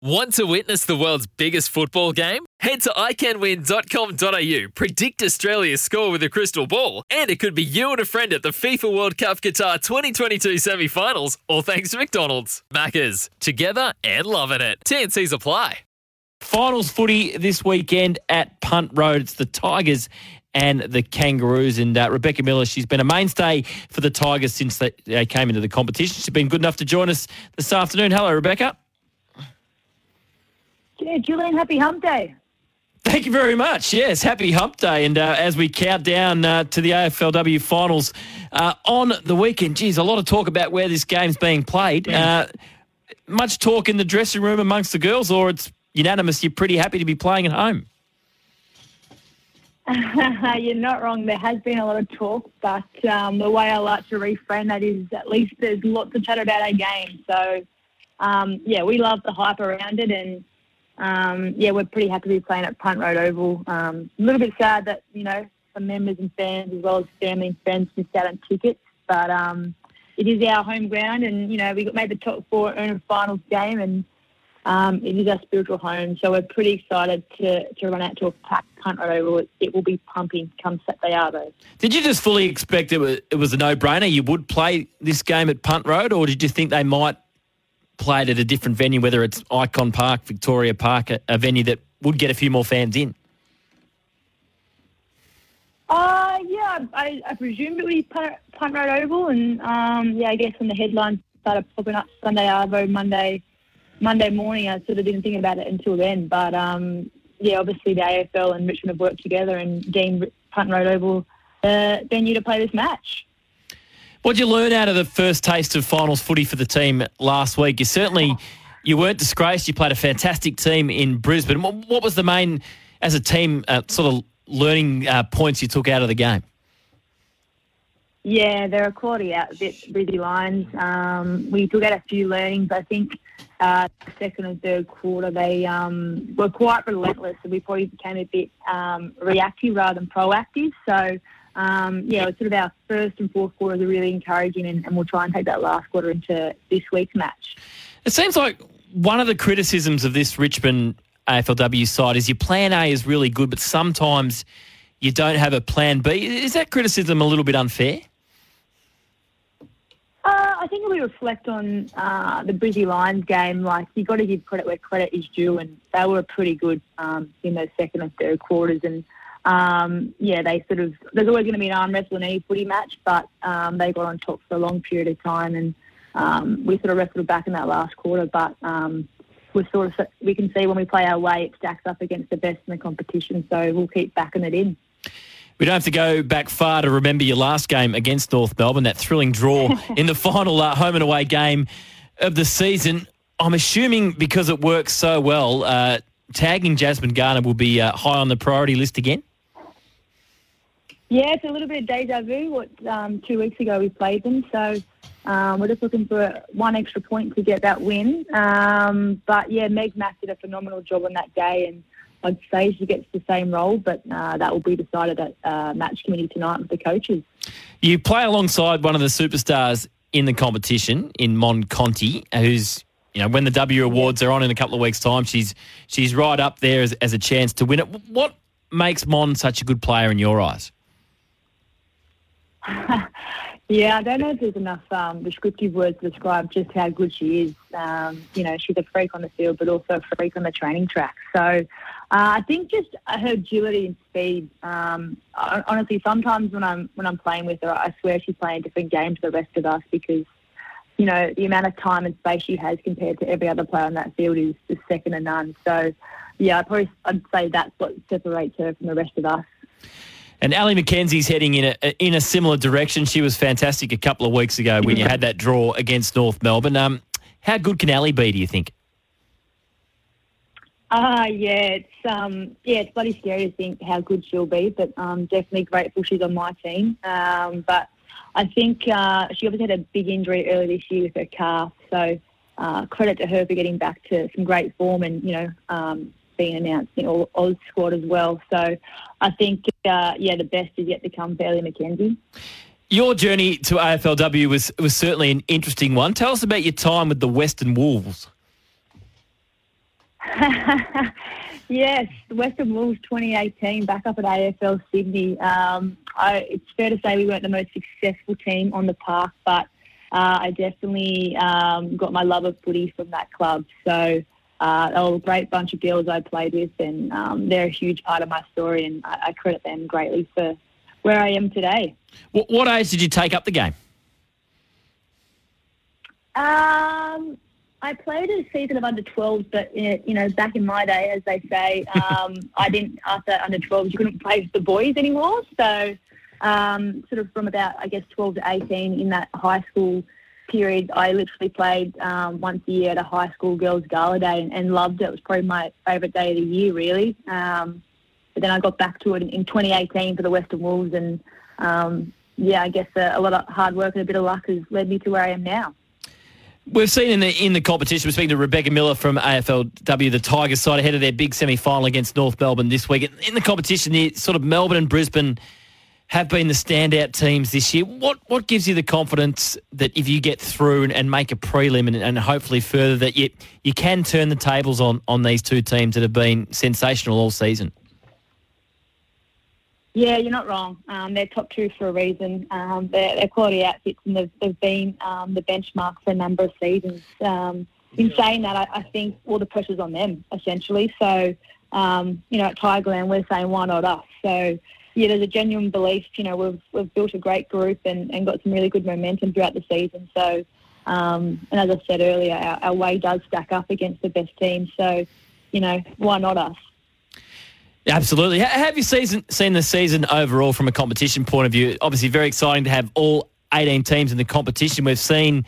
Want to witness the world's biggest football game? Head to iCanWin.com.au, predict Australia's score with a crystal ball, and it could be you and a friend at the FIFA World Cup Qatar 2022 semi finals, all thanks to McDonald's. Maccas, together and loving it. TNC's apply. Finals footy this weekend at Punt Road. It's the Tigers and the Kangaroos. And uh, Rebecca Miller, she's been a mainstay for the Tigers since they, they came into the competition. She's been good enough to join us this afternoon. Hello, Rebecca. Yeah, Julian, happy hump day. Thank you very much. Yes, happy hump day. And uh, as we count down uh, to the AFLW finals uh, on the weekend, geez, a lot of talk about where this game's being played. Uh, much talk in the dressing room amongst the girls, or it's unanimous you're pretty happy to be playing at home? You're not wrong. There has been a lot of talk, but um, the way I like to reframe that is at least there's lots of chat about our game. So, um, yeah, we love the hype around it, and um, yeah, we're pretty happy to be playing at Punt Road Oval. Um, a little bit sad that you know some members and fans, as well as family and friends, missed out on tickets, but um, it is our home ground, and you know we got made the top four in a finals game, and um, it is our spiritual home. So we're pretty excited to, to run out to a packed Punt Road Oval. It, it will be pumping come Saturday Arvo. Did you just fully expect it was, it was a no-brainer? You would play this game at Punt Road, or did you think they might play it at a different venue, whether it's Ikon Park, Victoria Park, a, a venue that would get a few more fans in? Uh, yeah, I, I presumed it would be Punt, Punt Road Oval, and um, yeah, I guess when the headlines started popping up Sunday Arvo, Monday, Monday morning, I sort of didn't think about it until then. But um, yeah, obviously the AFL and Richmond have worked together and deemed Punt Road Oval the venue to play this match. What did you learn out of the first taste of finals footy for the team last week? You certainly you weren't disgraced. You played a fantastic team in Brisbane. What, what was the main, as a team, uh, sort of learning uh, points you took out of the game? Yeah, they're a quality outfit, Brizzy. Um, we took out a few learnings. I think uh, second and third quarter they um, were quite relentless, so we probably became a bit um, reactive rather than proactive. So um, yeah, it's sort of our first and fourth quarters are really encouraging, and, and we'll try and take that last quarter into this week's match. It seems like one of the criticisms of this Richmond AFLW side is your plan A is really good, but sometimes you don't have a plan B. Is that criticism a little bit unfair? Uh, I think if we reflect on uh, the Brizzy Lions game, like you've got to give credit where credit is due, and they were pretty good um, in those second and third quarters. And um, yeah, they sort of there's always going to be an arm wrestle in any footy match, but um, they got on top for a long period of time, and um, we sort of wrestled back in that last quarter. But um, we sort of we can see when we play our way, it stacks up against the best in the competition. So we'll keep backing it in. We don't have to go back far to remember your last game against North Melbourne, that thrilling draw in the final uh, home and away game of the season. I'm assuming because it works so well, uh, tagging Jasmine Garner will be uh, high on the priority list again. Yeah, it's a little bit of deja vu. What um, two weeks ago we played them, so um, we're just looking for one extra point to get that win. Um, but yeah, Meg Mack did a phenomenal job on that day, and I'd say she gets the same role, but uh, that will be decided at uh, match committee tonight with the coaches. You play alongside one of the superstars in the competition, in Mon Conti, who's you know when the W Awards are on in a couple of weeks' time, she's she's right up there as, as a chance to win it. What makes Mon such a good player in your eyes? yeah, I don't know if there's enough um, descriptive words to describe just how good she is. Um, you know, she's a freak on the field, but also a freak on the training track. So uh, I think just her agility and speed. Um, honestly, sometimes when I'm when I'm playing with her, I swear she's playing a different game to the rest of us because you know the amount of time and space she has compared to every other player on that field is, is second to none. So yeah, I'd probably I'd say that's what separates her from the rest of us. And Ellie McKenzie's heading in a in a similar direction. She was fantastic a couple of weeks ago when you had that draw against North Melbourne. Um, how good can Ellie be? Do you think? Ah, yeah, it's um, yeah, it's bloody scary to think how good she'll be, but um, definitely grateful she's on my team. Um, but I think uh, she obviously had a big injury earlier this year with her calf, so uh, credit to her for getting back to some great form and you know um, being announced in all Oz squad as well. So I think uh, yeah, the best is yet to come for Ellie McKenzie. Your journey to AFLW was was certainly an interesting one. Tell us about your time with the Western Wolves. yes, the Western Wolves 2018 back up at AFL Sydney. Um, I, it's fair to say we weren't the most successful team on the park, but uh, I definitely um, got my love of footy from that club. So uh, they were a great bunch of girls I played with, and um, they're a huge part of my story, and I, I, credit them greatly for where I am today. What, what age did you take up the game? Um, I played a season of under 12s, but uh, you know, back in my day, as they say, um, I didn't after under 12s. You couldn't play with the boys anymore, so um, sort of from about I guess 12 to 18 in that high school period, I literally played um, once a year at a high school girls gala day and, and loved it. It was probably my favourite day of the year, really. Um, but then I got back to it in, in 2018 for the Western Wolves, and um, yeah, I guess a, a lot of hard work and a bit of luck has led me to where I am now. We've seen in the in the competition, we're speaking to Rebecca Miller from AFLW, the Tigers side, ahead of their big semi final against North Melbourne this week. In the competition, the sort of Melbourne and Brisbane have been the standout teams this year. What what gives you the confidence that if you get through and, and make a prelim and, and, hopefully further, that you you can turn the tables on on these two teams that have been sensational all season? Yeah, you're not wrong. Um, they're top two for a reason. Um, they're, they're, quality outfits and they've, they've been um, the benchmark for a number of seasons. Um, in saying that, I, I, think all the pressure's on them, essentially. So, um, you know, at Tigerland, we're saying, why not us? So, yeah, there's a genuine belief, you know, we've, we've built a great group and, and got some really good momentum throughout the season. So, um, and as I said earlier, our, our way does stack up against the best teams. So, you know, why not us? Absolutely. Have you season, seen the season overall from a competition point of view? Obviously, very exciting to have all 18 teams in the competition. We've seen,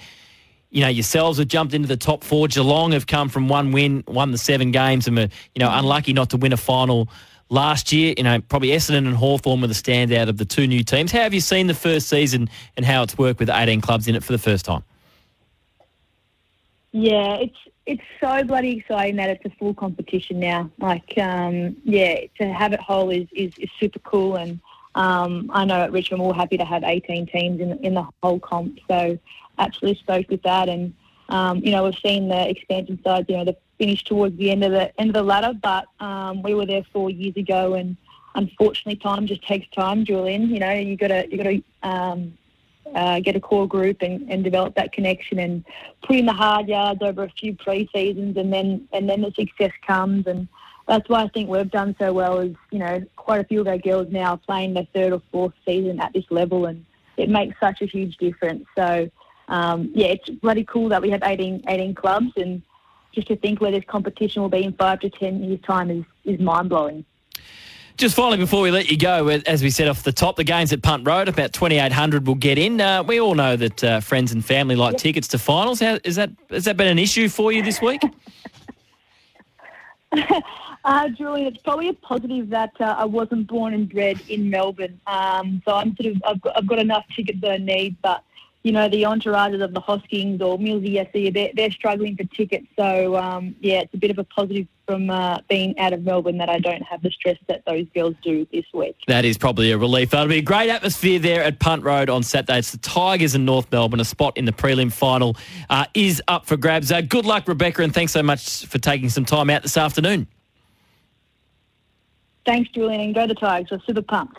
you know, yourselves have jumped into the top four. Geelong have come from one win, won the seven games, and were, you know, unlucky not to win a final last year. You know, probably Essendon and Hawthorn were the standout of the two new teams. How have you seen the first season and how it's worked with 18 clubs in it for the first time? Yeah, it's it's so bloody exciting that it's a full competition now. Like, um, yeah, to have it whole is, is, is super cool. And um, I know at Richmond we're happy to have 18 teams in, in the whole comp. So absolutely stoked with that. And, um, you know, we've seen the expansion sides, you know, the finish towards the end of the end of the ladder, but um, we were there four years ago and unfortunately time just takes time, Julian. You know, you gotta you gotta um, uh, get a core group and, and develop that connection and put in the hard yards over a few pre-seasons and then and then the success comes and that's why I think we've done so well is, you know, quite a few of our girls now playing their third or fourth season at this level and it makes such a huge difference. So, um, yeah, it's bloody cool that we have 18, 18 clubs and just to think where this competition will be in five to 10 years' time is, is mind-blowing. Just finally, before we let you go, as we said off the top, the games at Punt Road, about 2,800 will get in. Uh, we all know that uh, friends and family like yep. tickets to finals. How, is that, has that been an issue for you this week? uh, Julian, it's probably a positive that uh, I wasn't born and bred in Melbourne. Um, so I'm sort of, I've got, I've got enough tickets that I need, but you know, the entourages of the Hoskings or Millsy SE, they're, they're struggling for tickets. So, um, yeah, it's a bit of a positive from uh, being out of Melbourne that I don't have the stress that those girls do this week. That is probably a relief. That'll be a great atmosphere there at Punt Road on Saturday. It's the Tigers in North Melbourne. A spot in the prelim final uh, is up for grabs. Uh, good luck, Rebecca, and thanks so much for taking some time out this afternoon. Thanks, Julian, and go the Tigers. We're super pumped.